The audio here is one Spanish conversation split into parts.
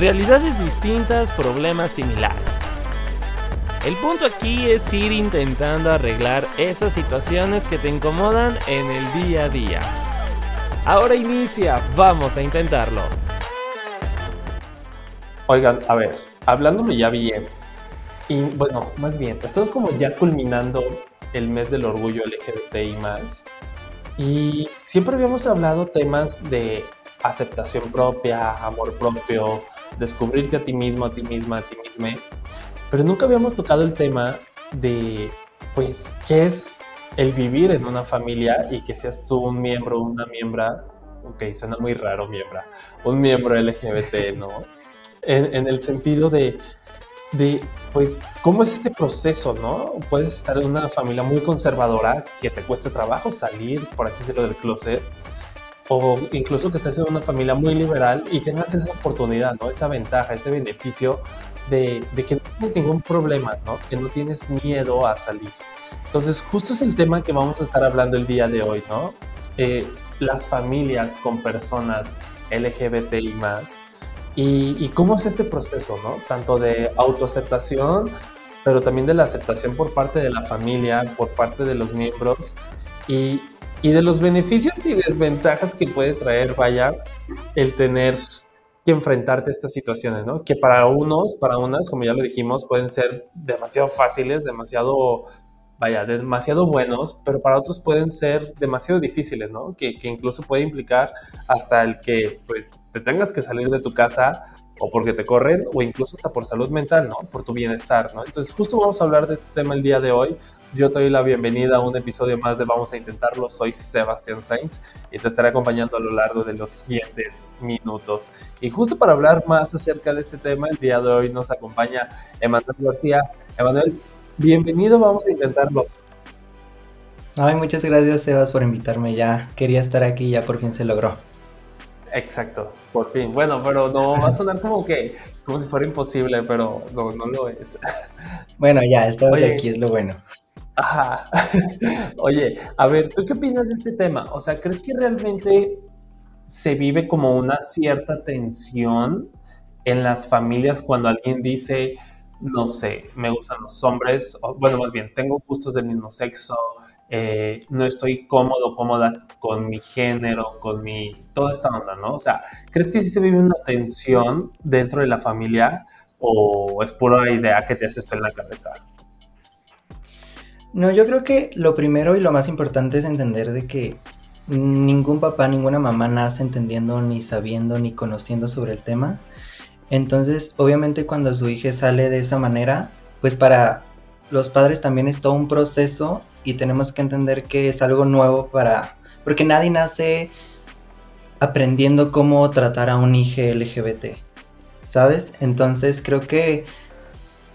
Realidades distintas, problemas similares. El punto aquí es ir intentando arreglar esas situaciones que te incomodan en el día a día. Ahora inicia, vamos a intentarlo. Oigan, a ver, hablándome ya bien, y bueno, más bien, estamos como ya culminando el mes del orgullo LGBTI más, y siempre habíamos hablado temas de aceptación propia, amor propio, descubrirte a ti mismo, a ti misma, a ti misma, pero nunca habíamos tocado el tema de, pues, qué es el vivir en una familia y que seas tú un miembro, una miembra, ok, suena muy raro miembra, un miembro LGBT, ¿no? En, el sentido de, de, pues, ¿cómo es este proceso, no? Puedes estar en una familia muy conservadora que te cueste trabajo salir, por así decirlo, del closet, o incluso que estés en una familia muy liberal y tengas esa oportunidad, ¿no? Esa ventaja, ese beneficio de, de que no tienes ningún problema, ¿no? Que no tienes miedo a salir. Entonces, justo es el tema que vamos a estar hablando el día de hoy, ¿no? Eh, las familias con personas LGBTI más y, y, cómo es este proceso, ¿no? Tanto de autoaceptación, pero también de la aceptación por parte de la familia, por parte de los miembros y, y de los beneficios y desventajas que puede traer, vaya, el tener que enfrentarte a estas situaciones, ¿no? Que para unos, para unas, como ya lo dijimos, pueden ser demasiado fáciles, demasiado vaya, demasiado buenos, pero para otros pueden ser demasiado difíciles, ¿no? Que, que, incluso puede implicar hasta el que, pues, te tengas que salir de tu casa o porque te corren o incluso hasta por salud mental, ¿no? Por tu bienestar, ¿no? Entonces, justo vamos a hablar de este tema el día de hoy. Yo te doy la bienvenida a un episodio más de Vamos a Intentarlo. Soy Sebastián Sainz y te estaré acompañando a lo largo de los siguientes minutos. Y justo para hablar más acerca de este tema, el día de hoy nos acompaña Emanuel García. Emanuel, Bienvenido, vamos a intentarlo. Ay, muchas gracias, Sebas, por invitarme. Ya quería estar aquí y ya por fin se logró. Exacto, por fin. Bueno, pero no va a sonar como que, como si fuera imposible, pero no, no lo es. Bueno, ya, estamos aquí, es lo bueno. Ajá. Oye, a ver, ¿tú qué opinas de este tema? O sea, ¿crees que realmente se vive como una cierta tensión en las familias cuando alguien dice, no sé, me gustan los hombres, bueno, más bien, tengo gustos del mismo sexo, eh, no estoy cómodo, cómoda con mi género, con mi, toda esta onda, ¿no? O sea, ¿crees que sí se vive una tensión dentro de la familia o es pura idea que te haces en la cabeza? No, yo creo que lo primero y lo más importante es entender de que ningún papá, ninguna mamá nace entendiendo, ni sabiendo, ni conociendo sobre el tema. Entonces, obviamente cuando su hija sale de esa manera, pues para los padres también es todo un proceso y tenemos que entender que es algo nuevo para... Porque nadie nace aprendiendo cómo tratar a un hijo LGBT, ¿sabes? Entonces creo que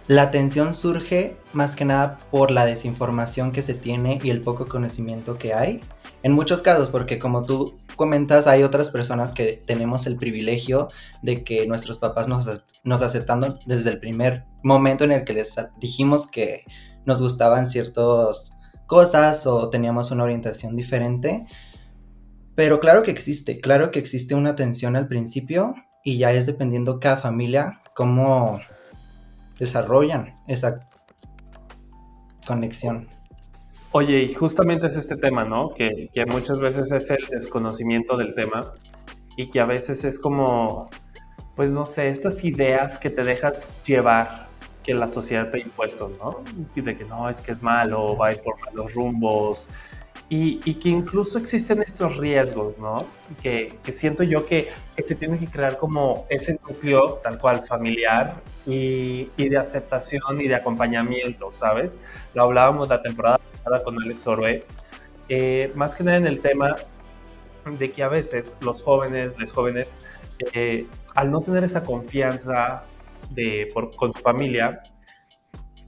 la tensión surge más que nada por la desinformación que se tiene y el poco conocimiento que hay. En muchos casos, porque como tú comentas, hay otras personas que tenemos el privilegio de que nuestros papás nos, nos desde el primer momento en el que les dijimos que nos gustaban ciertas cosas o teníamos una orientación diferente. Pero claro que existe, claro que existe una tensión al principio y ya es dependiendo cada familia cómo desarrollan esa conexión. Oye, y justamente es este tema, ¿no? Que, que, muchas veces es el desconocimiento del tema y que a veces es como, pues no sé, estas ideas que te dejas llevar que la sociedad te ha impuesto, ¿no? Y de que no, es que es malo, va a ir por malos rumbos. Y, y que incluso existen estos riesgos, ¿no? Que, que siento yo que, se tiene que crear como ese núcleo tal cual familiar y, y de aceptación y de acompañamiento, ¿sabes? Lo hablábamos la temporada con Alex Orbe, eh, más que nada en el tema de que a veces los jóvenes, los jóvenes, eh, al no tener esa confianza de, por, con su familia,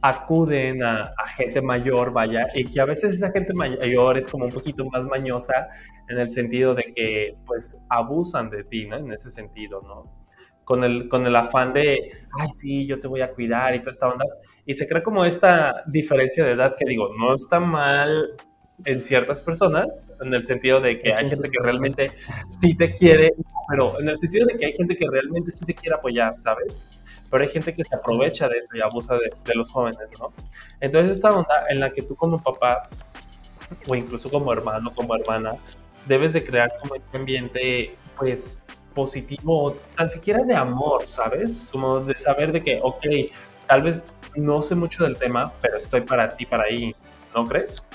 acuden a, gente mayor, vaya, y que a veces esa gente mayor es como un poquito más mañosa en el sentido de que, pues, abusan de ti, ¿no? En ese sentido, ¿no? Con el, con el afán de, ay, sí, yo te voy a cuidar y toda esta onda y se crea como esta diferencia de edad que digo, no está mal en ciertas personas, en el sentido de que hay gente que realmente sí te quiere pero en el sentido de que hay gente que realmente sí te quiere apoyar, ¿sabes? Pero hay gente que se aprovecha de eso y abusa de, de los jóvenes, ¿no? Entonces esta onda en la que tú como papá, o incluso como hermano, como hermana, debes de crear como este ambiente, pues, positivo, tan siquiera de amor, ¿sabes? Como de saber de que, ok, tal vez no sé mucho del tema, pero estoy para ti, para ahí, ¿no crees?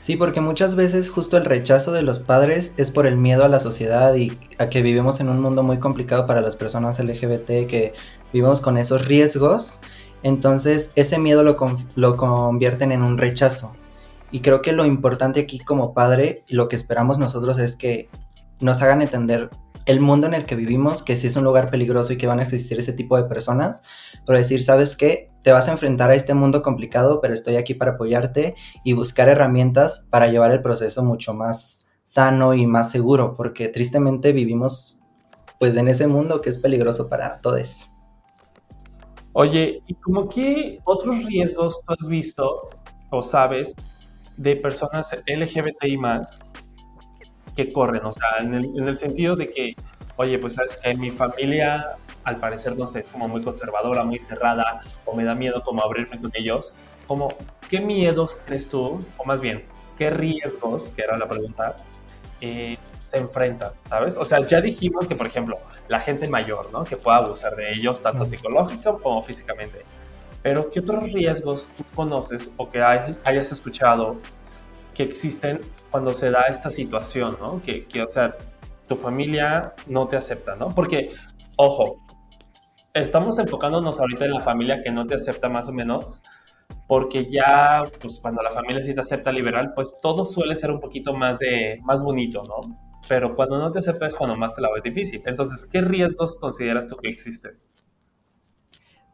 Sí, porque muchas veces justo el rechazo de los padres es por el miedo a la sociedad y a que vivimos en un mundo muy complicado para las personas LGBT, que vivimos con esos riesgos. Entonces ese miedo lo, lo convierten en un rechazo. Y creo que lo importante aquí como padre, lo que esperamos nosotros es que nos hagan entender el mundo en el que vivimos, que sí es un lugar peligroso y que van a existir ese tipo de personas, pero decir, ¿sabes qué? Te vas a enfrentar a este mundo complicado, pero estoy aquí para apoyarte y buscar herramientas para llevar el proceso mucho más sano y más seguro, porque tristemente vivimos pues en ese mundo que es peligroso para todos. Oye, ¿y como qué otros riesgos tú has visto o sabes de personas LGBTI más que corren, o sea, en el, sentido de que, oye, pues sabes que mi familia al parecer, no sé, es como muy conservadora, muy cerrada, o me da miedo como abrirme con ellos, como, ¿qué miedos crees tú, o más bien, qué riesgos, que era la pregunta, eh, se enfrentan, ¿sabes? O sea, ya dijimos que, por ejemplo, la gente mayor, ¿no? Que pueda abusar de ellos, tanto psicológico como físicamente. Pero, ¿qué otros riesgos tú conoces o que hayas escuchado que existen cuando se da esta situación, ¿no? Que, que, o sea, tu familia no te acepta, ¿no? Porque, ojo, estamos enfocándonos ahorita en la familia que no te acepta más o menos, porque ya, pues cuando la familia sí te acepta liberal, pues todo suele ser un poquito más de, más bonito, ¿no? Pero cuando no te acepta es cuando más te la ves difícil. Entonces, ¿qué riesgos consideras tú que existen?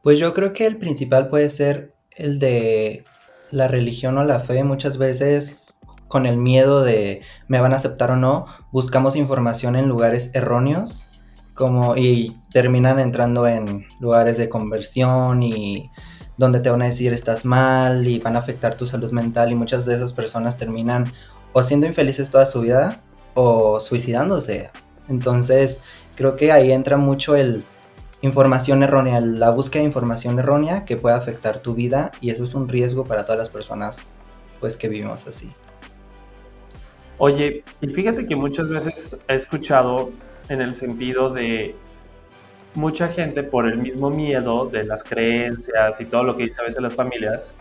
Pues yo creo que el principal puede ser el de la religión o la fe. Muchas veces con el miedo de me van a aceptar o no, buscamos información en lugares erróneos como y terminan entrando en lugares de conversión y donde te van a decir estás mal y van a afectar tu salud mental y muchas de esas personas terminan o siendo infelices toda su vida o suicidándose. Entonces, creo que ahí entra mucho el información errónea, la búsqueda de información errónea que puede afectar tu vida y eso es un riesgo para todas las personas pues que vivimos así. Oye, y fíjate que muchas veces he escuchado en el sentido de mucha gente por el mismo miedo de las creencias y todo lo que dice a veces las familias,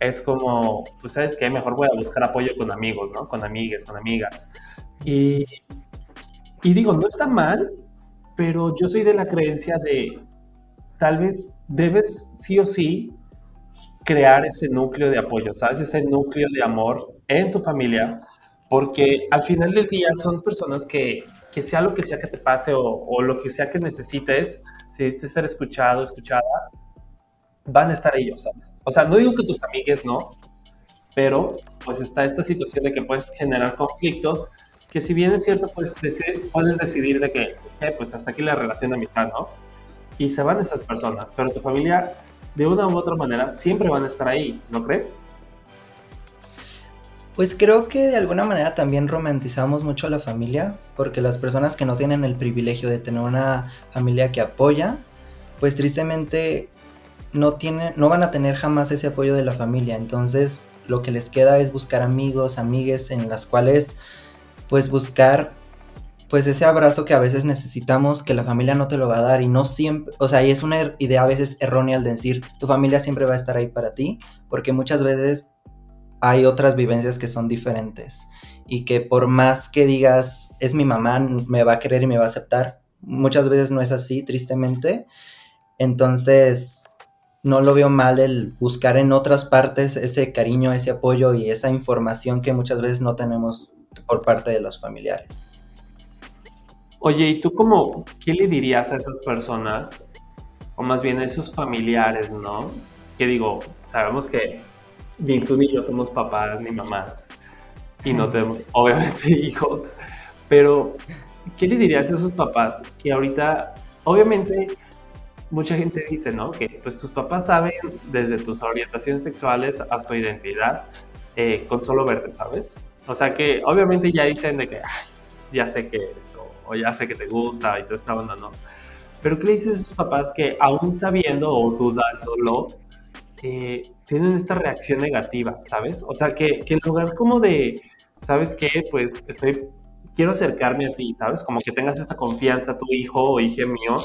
es como, pues sabes qué, mejor voy a buscar apoyo con amigos, ¿no? Con amigas, con amigas. Y, y digo, no está mal, pero yo soy de la creencia de tal vez debes sí o sí crear ese núcleo de apoyo, ¿sabes? Ese núcleo de amor en tu familia porque al final del día son personas que, que sea lo que sea que te pase o, lo que sea que necesites, si necesites ser escuchado, escuchada, van a estar ellos, ¿sabes? O sea, no digo que tus amigues no, pero pues está esta situación de que puedes generar conflictos que si bien es cierto, pues puedes decidir de que, pues hasta aquí la relación de amistad, ¿no? Y se van esas personas, pero tu familia, de una u otra manera, siempre van a estar ahí, ¿no crees? Pues creo que de alguna manera también romantizamos mucho a la familia, porque las personas que no tienen el privilegio de tener una familia que apoya, pues tristemente no, tienen, no van a tener jamás ese apoyo de la familia. Entonces lo que les queda es buscar amigos, amigues en las cuales pues buscar pues ese abrazo que a veces necesitamos que la familia no te lo va a dar y no siempre, o sea, y es una idea a veces errónea al decir tu familia siempre va a estar ahí para ti, porque muchas veces hay otras vivencias que son diferentes y que por más que digas es mi mamá, me va a querer y me va a aceptar, muchas veces no es así, tristemente. Entonces, no lo veo mal el buscar en otras partes ese cariño, ese apoyo y esa información que muchas veces no tenemos por parte de los familiares. Oye, ¿y tú cómo, qué le dirías a esas personas, o más bien a esos familiares, ¿no? Que digo, sabemos que ni tú ni yo somos papás ni mamás y no tenemos obviamente hijos, pero ¿qué le dirías a esos papás que ahorita, obviamente, mucha gente dice, ¿no? Que pues tus papás saben desde tus orientaciones sexuales hasta tu identidad eh, con solo verte, ¿sabes? O sea que obviamente ya dicen de que, ya sé que es, o ya sé que te gusta y todo está onda, ¿no? Pero ¿qué le dices a esos papás que aún sabiendo o dudándolo, eh, tienen esta reacción negativa, ¿sabes? O sea, que, que en lugar como de, ¿sabes qué? Pues estoy, quiero acercarme a ti, ¿sabes? Como que tengas esa confianza, tu hijo o hija mío,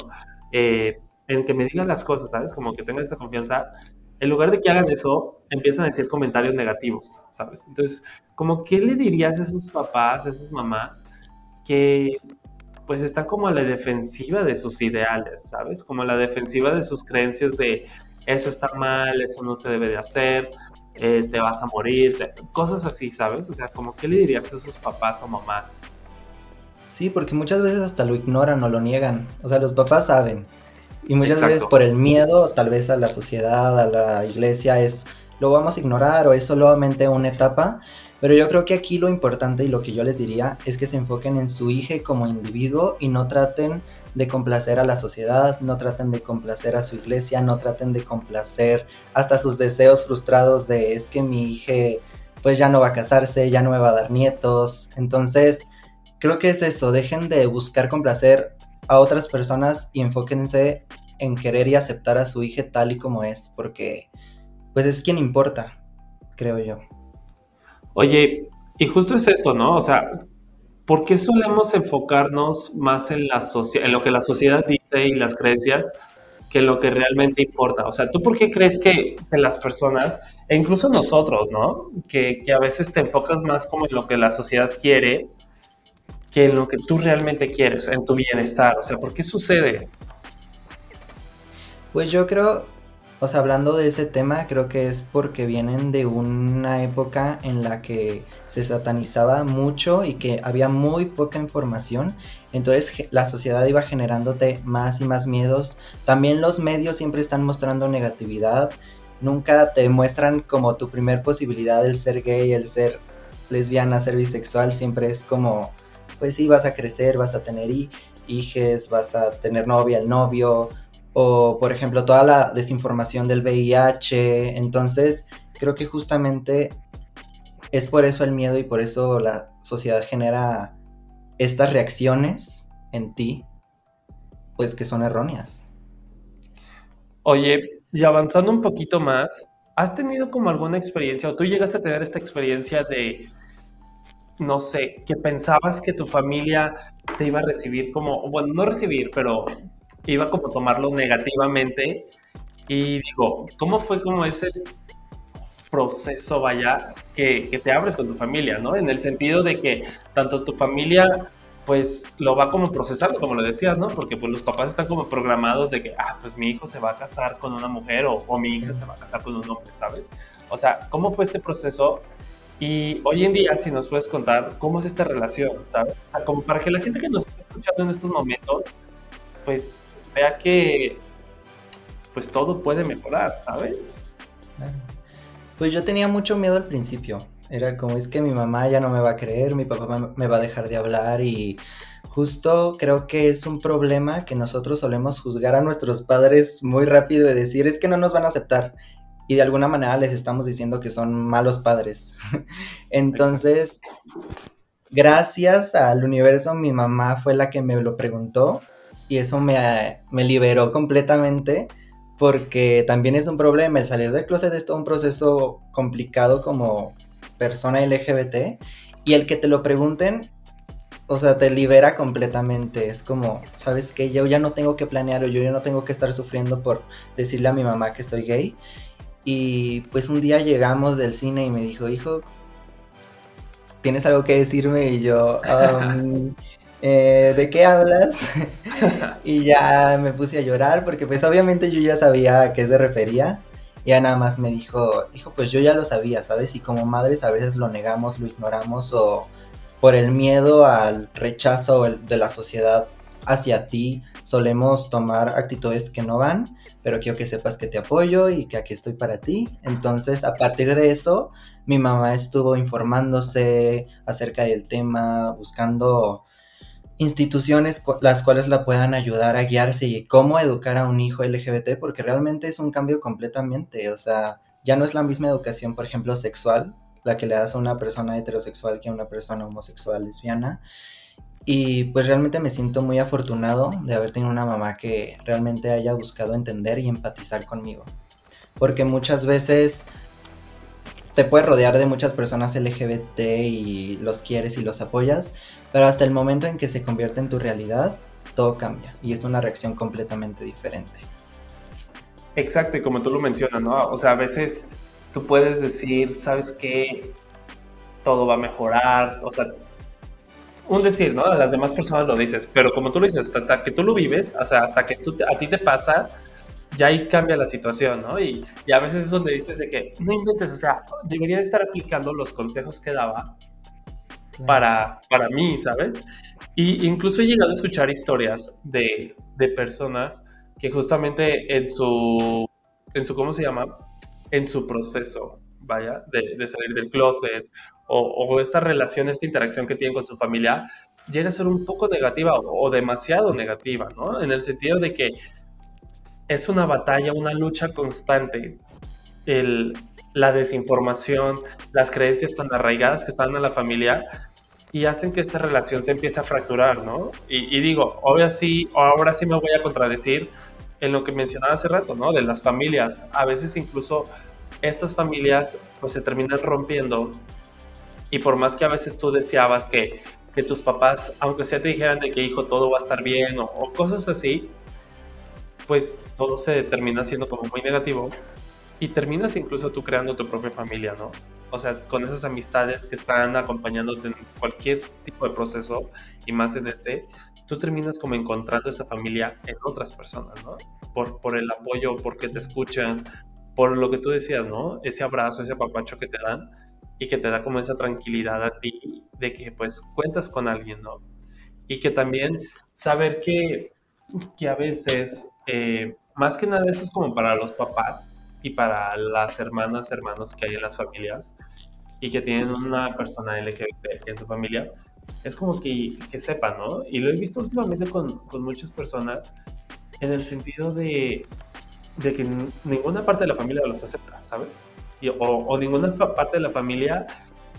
eh, en que me digan las cosas, ¿sabes? Como que tengas esa confianza. En lugar de que hagan eso, empiezan a decir comentarios negativos, ¿sabes? Entonces, como, ¿qué le dirías a esos papás, a esas mamás que pues están como a la defensiva de sus ideales, ¿sabes? Como a la defensiva de sus creencias de eso está mal, eso no se debe de hacer, eh, te vas a morir, cosas así, ¿sabes? O sea, como qué le dirías a esos papás o mamás. Sí, porque muchas veces hasta lo ignoran o lo niegan. O sea, los papás saben. Y muchas veces por el miedo, tal vez a la sociedad, a la iglesia, es lo vamos a ignorar o es solamente una etapa. Pero yo creo que aquí lo importante y lo que yo les diría es que se enfoquen en su hija como individuo y no traten de complacer a la sociedad, no traten de complacer a su iglesia, no traten de complacer hasta sus deseos frustrados de es que mi hija pues ya no va a casarse, ya no me va a dar nietos. Entonces, creo que es eso, dejen de buscar complacer a otras personas y enfóquense en querer y aceptar a su hija tal y como es, porque pues es quien importa, creo yo. Oye, y justo es esto, ¿no? O sea, ¿por qué solemos enfocarnos más en, lo que la sociedad dice y las creencias que lo que realmente importa? O sea, ¿tú por qué crees que, las personas, e incluso nosotros, ¿no? Que, que, a veces te enfocas más como en lo que la sociedad quiere que en lo que tú realmente quieres, en tu bienestar. O sea, ¿por qué sucede? Pues yo creo o sea, hablando de ese tema, creo que es porque vienen de una época en la que se satanizaba mucho y que había muy poca información. Entonces la sociedad iba generándote más y más miedos. También los medios siempre están mostrando negatividad. Nunca te muestran como tu primer posibilidad el ser gay, el ser lesbiana, ser bisexual. Siempre es como, pues sí, vas a crecer, vas a tener hijos, vas a tener novia, el novio o por ejemplo toda la desinformación del VIH. Entonces creo que justamente es por eso el miedo y por eso la sociedad genera estas reacciones en ti, pues que son erróneas. Oye, y avanzando un poquito más, ¿has tenido como alguna experiencia o tú llegaste a tener esta experiencia de, no sé, que pensabas que tu familia te iba a recibir como, bueno, no recibir, pero iba como a tomarlo negativamente. Y digo, ¿cómo fue como ese proceso, vaya, que, que, te abres con tu familia, ¿no? En el sentido de que tanto tu familia, pues, lo va como procesando, como lo decías, ¿no? Porque pues los papás están como programados de que, ah, pues mi hijo se va a casar con una mujer o, o mi hija se va a casar con un hombre, ¿sabes? O sea, ¿cómo fue este proceso? Y hoy en día, si nos puedes contar cómo es esta relación, ¿sabes? O sea, como para que la gente que nos está escuchando en estos momentos, pues vea que pues todo puede mejorar, ¿sabes? Pues yo tenía mucho miedo al principio. Era como es que mi mamá ya no me va a creer, mi papá me va a dejar de hablar y justo creo que es un problema que nosotros solemos juzgar a nuestros padres muy rápido y decir es que no nos van a aceptar y de alguna manera les estamos diciendo que son malos padres. Entonces, gracias al universo mi mamá fue la que me lo preguntó y eso me, me liberó completamente porque también es un problema. El salir del closet es todo un proceso complicado como persona LGBT y el que te lo pregunten, o sea, te libera completamente. Es como, ¿sabes qué? Yo ya no tengo que planear o yo ya no tengo que estar sufriendo por decirle a mi mamá que soy gay. Y pues un día llegamos del cine y me dijo, hijo, ¿tienes algo que decirme? Y yo, um, eh, ¿de qué hablas? y ya me puse a llorar porque pues obviamente yo ya sabía a qué se refería. Y ya nada más me dijo, hijo, pues yo ya lo sabía, ¿sabes? Y como madres a veces lo negamos, lo ignoramos o por el miedo al rechazo de la sociedad hacia ti solemos tomar actitudes que no van, pero quiero que sepas que te apoyo y que aquí estoy para ti. Entonces, a partir de eso, mi mamá estuvo informándose acerca del tema, buscando instituciones las cuales la puedan ayudar a guiarse y cómo educar a un hijo LGBT, porque realmente es un cambio completamente, o sea, ya no es la misma educación, por ejemplo, sexual, la que le das a una persona heterosexual que a una persona homosexual lesbiana. Y pues realmente me siento muy afortunado de haber tenido una mamá que realmente haya buscado entender y empatizar conmigo. Porque muchas veces te puedes rodear de muchas personas LGBT y los quieres y los apoyas, pero hasta el momento en que se convierte en tu realidad, todo cambia y es una reacción completamente diferente. Exacto, y como tú lo mencionas, ¿no? O sea, a veces tú puedes decir, ¿sabes qué? Todo va a mejorar, o sea, un decir, ¿no? A las demás personas lo dices, pero como tú lo dices, hasta, que tú lo vives, o sea, hasta que tú, a ti te pasa, ya ahí cambia la situación, ¿no? Y, y, a veces es donde dices de que, no inventes, o sea, debería estar aplicando los consejos que daba para, para mí, ¿sabes? Y incluso he llegado a escuchar historias de, de personas que justamente en su, en su, ¿cómo se llama? En su proceso, vaya, de, de salir del closet o, o, esta relación, esta interacción que tienen con su familia, llega a ser un poco negativa o, o demasiado negativa, ¿no? En el sentido de que es una batalla, una lucha constante. El, la desinformación, las creencias tan arraigadas que están en la familia y hacen que esta relación se empiece a fracturar, ¿no? Y, y digo, ahora sí, ahora sí me voy a contradecir en lo que mencionaba hace rato, ¿no? De las familias. A veces incluso estas familias pues se terminan rompiendo y por más que a veces tú deseabas que, que tus papás, aunque sea te dijeran de que hijo todo va a estar bien o, o cosas así, pues todo se termina siendo como muy negativo y terminas incluso tú creando tu propia familia, ¿no? O sea, con esas amistades que están acompañándote en cualquier tipo de proceso y más en este, tú terminas como encontrando esa familia en otras personas, ¿no? Por, por el apoyo, porque te escuchan, por lo que tú decías, ¿no? Ese abrazo, ese apapacho que te dan y que te da como esa tranquilidad a ti de que pues cuentas con alguien, ¿no? Y que también saber que, que a veces, eh, más que nada esto es como para los papás, y para las hermanas, hermanos que hay en las familias y que tienen una persona LGBT en su familia, es como que, que sepan, ¿no? Y lo he visto últimamente con, con muchas personas en el sentido de, de, que ninguna parte de la familia los acepta, ¿sabes? Y, o, o, ninguna parte de la familia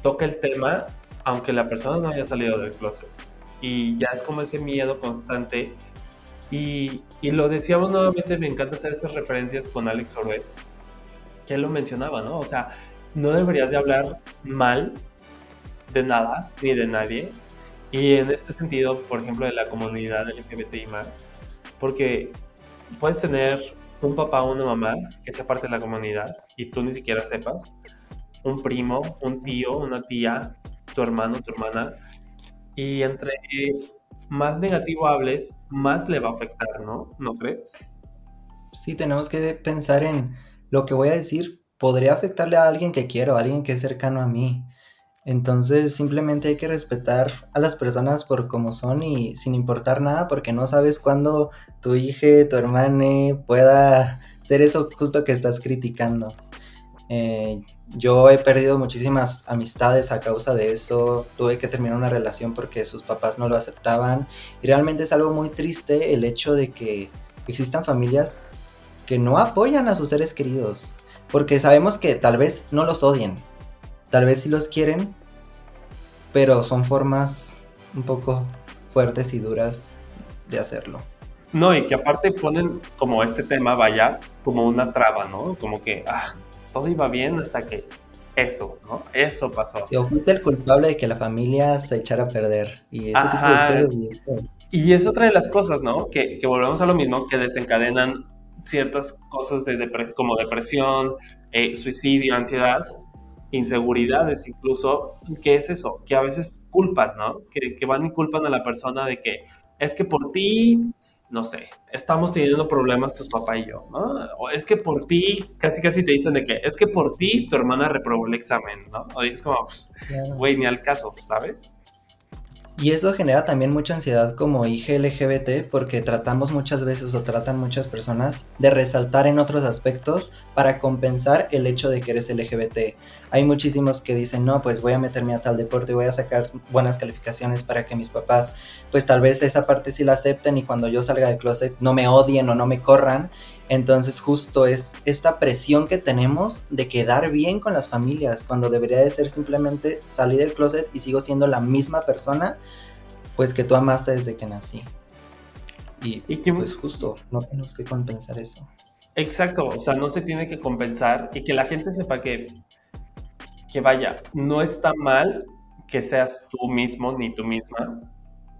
toca el tema aunque la persona no haya salido del closet. Y ya es como ese miedo constante. Y, y lo decíamos nuevamente, me encanta hacer estas referencias con Alex Orbet, que él lo mencionaba, ¿no? O sea, no deberías de hablar mal de nada ni de nadie. Y en este sentido, por ejemplo, de la comunidad LGBTI más, porque puedes tener un papá o una mamá que sea parte de la comunidad y tú ni siquiera sepas, un primo, un tío, una tía, tu hermano, tu hermana, y entre más negativo hables, más le va a afectar, ¿no? ¿No crees? Sí, tenemos que pensar en lo que voy a decir podría afectarle a alguien que quiero, a alguien que es cercano a mí. Entonces simplemente hay que respetar a las personas por como son y sin importar nada porque no sabes cuándo tu hija, tu hermana pueda ser eso justo que estás criticando. Eh, yo he perdido muchísimas amistades a causa de eso, tuve que terminar una relación porque sus papás no lo aceptaban y realmente es algo muy triste el hecho de que existan familias que no apoyan a sus seres queridos. Porque sabemos que tal vez no los odien, tal vez sí los quieren, pero son formas un poco fuertes y duras de hacerlo. No, y que aparte ponen como este tema, vaya, como una traba, ¿no? Como que, ah, todo iba bien hasta que eso, ¿no? Eso pasó. Si o fuiste el culpable de que la familia se echara a perder. Y ese tipo de cosas. Y es otra de las cosas, ¿no? Que, que volvemos a lo mismo, que desencadenan ciertas cosas de como depresión, eh, suicidio, ansiedad, inseguridades incluso, ¿qué es eso? Que a veces culpan, ¿no? Que, que, van y culpan a la persona de que es que por ti, no sé, estamos teniendo problemas tus papás y yo, ¿no? O es que por ti, casi casi te dicen de que es que por ti tu hermana reprobó el examen, ¿no? O es como, pues, güey, ni al caso, ¿sabes? Y eso genera también mucha ansiedad como hija LGBT porque tratamos muchas veces o tratan muchas personas de resaltar en otros aspectos para compensar el hecho de que eres LGBT. Hay muchísimos que dicen, no, pues voy a meterme a tal deporte, voy a sacar buenas calificaciones para que mis papás, pues tal vez esa parte sí la acepten y cuando yo salga del closet no me odien o no me corran. Entonces justo es esta presión que tenemos de quedar bien con las familias, cuando debería de ser simplemente salir del closet y sigo siendo la misma persona, pues que tú amaste desde que nací. Y, que, pues justo, no tenemos que compensar eso. Exacto, o sea, no se tiene que compensar y que la gente sepa que, que vaya, no está mal que seas tú mismo ni tú misma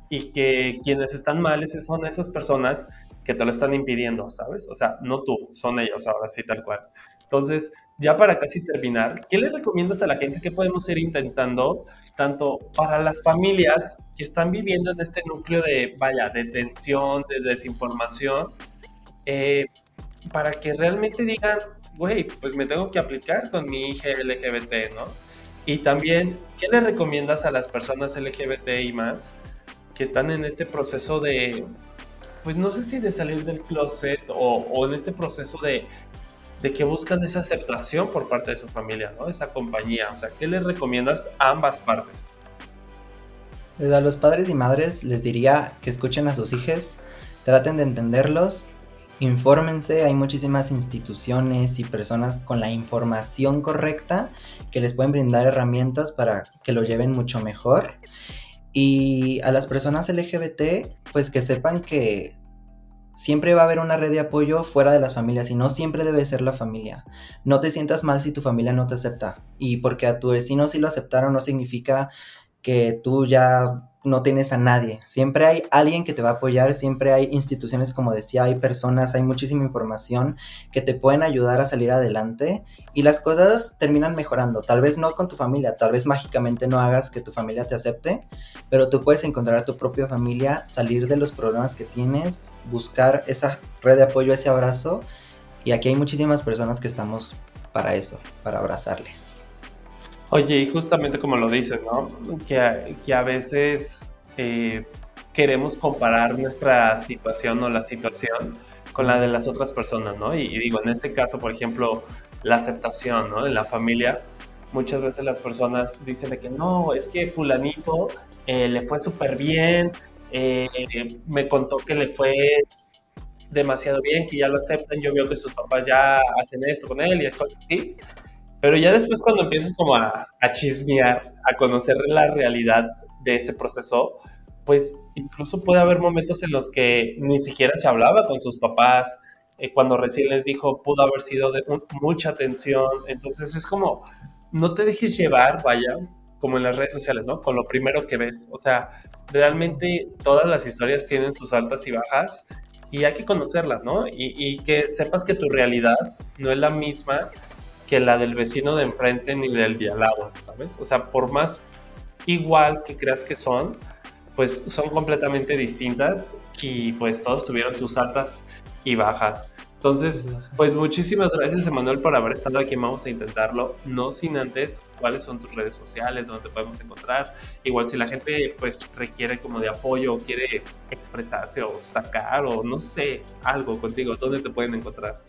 y que quienes están mal son esas personas que te lo están impidiendo, ¿sabes? O sea, no tú, son ellos ahora sí, tal cual. Entonces, ya para casi terminar, ¿qué le recomiendas a la gente que podemos ir intentando, tanto para las familias que están viviendo en este núcleo de, vaya, de tensión, de desinformación, eh, para que realmente digan, güey, pues me tengo que aplicar con mi hija LGBT, ¿no? Y también, ¿qué le recomiendas a las personas LGBT y más que están en este proceso de, pues no sé si de salir del closet o, o en este proceso de, que buscan esa aceptación por parte de su familia, ¿no? Esa compañía. O sea, ¿qué le recomiendas a ambas partes? Pues a los padres y madres les diría que escuchen a sus hijos, traten de entenderlos infórmense, hay muchísimas instituciones y personas con la información correcta que les pueden brindar herramientas para que lo lleven mucho mejor. Y a las personas LGBT, pues que sepan que siempre va a haber una red de apoyo fuera de las familias y no siempre debe ser la familia. No te sientas mal si tu familia no te acepta. Y porque a tu vecino sí lo aceptaron no significa que tú ya no tienes a nadie. Siempre hay alguien que te va a apoyar, siempre hay instituciones, como decía, hay personas, hay muchísima información que te pueden ayudar a salir adelante y las cosas terminan mejorando. Tal vez no con tu familia, tal vez mágicamente no hagas que tu familia te acepte, pero tú puedes encontrar a tu propia familia, salir de los problemas que tienes, buscar esa red de apoyo, ese abrazo y aquí hay muchísimas personas que estamos para eso, para abrazarles. Oye, y justamente como lo dices, ¿no? Que, a veces eh, queremos comparar nuestra situación o la situación con la de las otras personas, ¿no? Y, digo, en este caso, por ejemplo, la aceptación, ¿no? En la familia, muchas veces las personas dicen de que no, es que fulanito eh, le fue súper bien, eh, me contó que le fue demasiado bien, que ya lo aceptan, yo veo que sus papás ya hacen esto con él y cosas así. Pero ya después cuando empiezas como a, chismear, a conocer la realidad de ese proceso, pues incluso puede haber momentos en los que ni siquiera se hablaba con sus papás, eh, cuando recién les dijo pudo haber sido de mucha tensión, entonces es como, no te dejes llevar, vaya, como en las redes sociales, ¿no? Con lo primero que ves, o sea, realmente todas las historias tienen sus altas y bajas y hay que conocerlas, ¿no? Y, y que sepas que tu realidad no es la misma que la del vecino de enfrente ni del diálogo, ¿sabes? O sea, por más igual que creas que son, pues son completamente distintas y pues todos tuvieron sus altas y bajas. Entonces, pues muchísimas gracias Emanuel por haber estado aquí. Vamos a intentarlo, no sin antes cuáles son tus redes sociales, donde te podemos encontrar. Igual si la gente pues requiere como de apoyo o quiere expresarse o sacar o no sé, algo contigo, ¿dónde te pueden encontrar?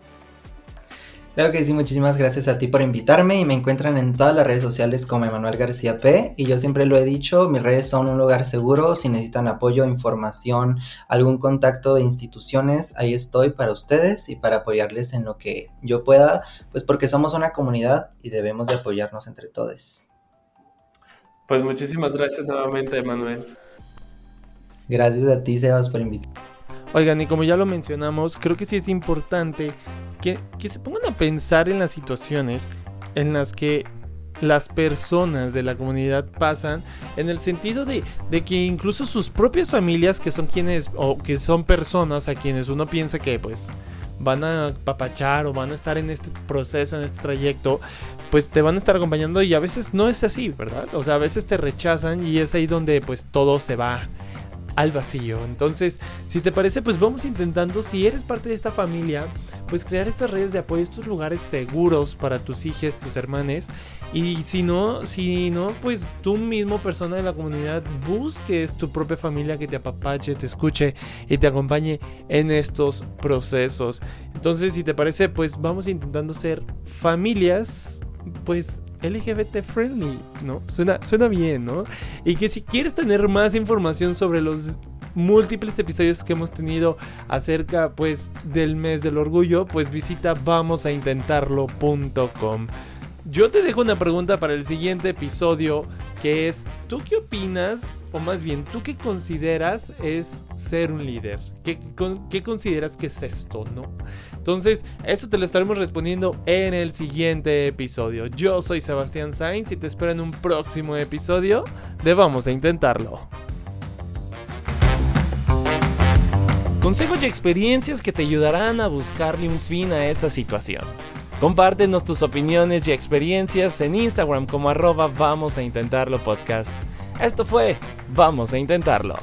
Claro que sí, muchísimas gracias a ti por invitarme y me encuentran en todas las redes sociales como Emanuel García P. Y yo siempre lo he dicho, mis redes son un lugar seguro, si necesitan apoyo, información, algún contacto de instituciones, ahí estoy para ustedes y para apoyarles en lo que yo pueda, pues porque somos una comunidad y debemos de apoyarnos entre todos. Pues muchísimas gracias nuevamente, Emanuel. Gracias a ti, Sebas, por invitarme. Oigan, y como ya lo mencionamos, creo que sí es importante que, se pongan a pensar en las situaciones en las que las personas de la comunidad pasan en el sentido de, de, que incluso sus propias familias que son quienes o que son personas a quienes uno piensa que pues van a papachar o van a estar en este proceso, en este trayecto, pues te van a estar acompañando y a veces no es así, ¿verdad? O sea, a veces te rechazan y es ahí donde pues todo se va al vacío. Entonces, si te parece, pues vamos intentando, si eres parte de esta familia, pues crear estas redes de apoyo, estos lugares seguros para tus hijos, tus hermanos. Y si no, si no, pues tú mismo, persona de la comunidad, busques tu propia familia que te apapache, te escuche y te acompañe en estos procesos. Entonces, si te parece, pues vamos intentando ser familias, pues LGBT friendly, ¿no? Suena, suena bien, ¿no? Y que si quieres tener más información sobre los múltiples episodios que hemos tenido acerca pues del mes del orgullo, pues visita vamosaintentarlo.com. Yo te dejo una pregunta para el siguiente episodio que es, ¿tú qué opinas o más bien, ¿tú qué consideras es ser un líder? ¿Qué, qué consideras que es esto, no? Entonces, esto te lo estaremos respondiendo en el siguiente episodio. Yo soy Sebastián Sainz y te espero en un próximo episodio de Vamos a Intentarlo. Consejos y experiencias que te ayudarán a buscarle un fin a esa situación. Compártenos tus opiniones y experiencias en Instagram como arroba Vamos a Intentarlo Podcast. Esto fue Vamos a Intentarlo.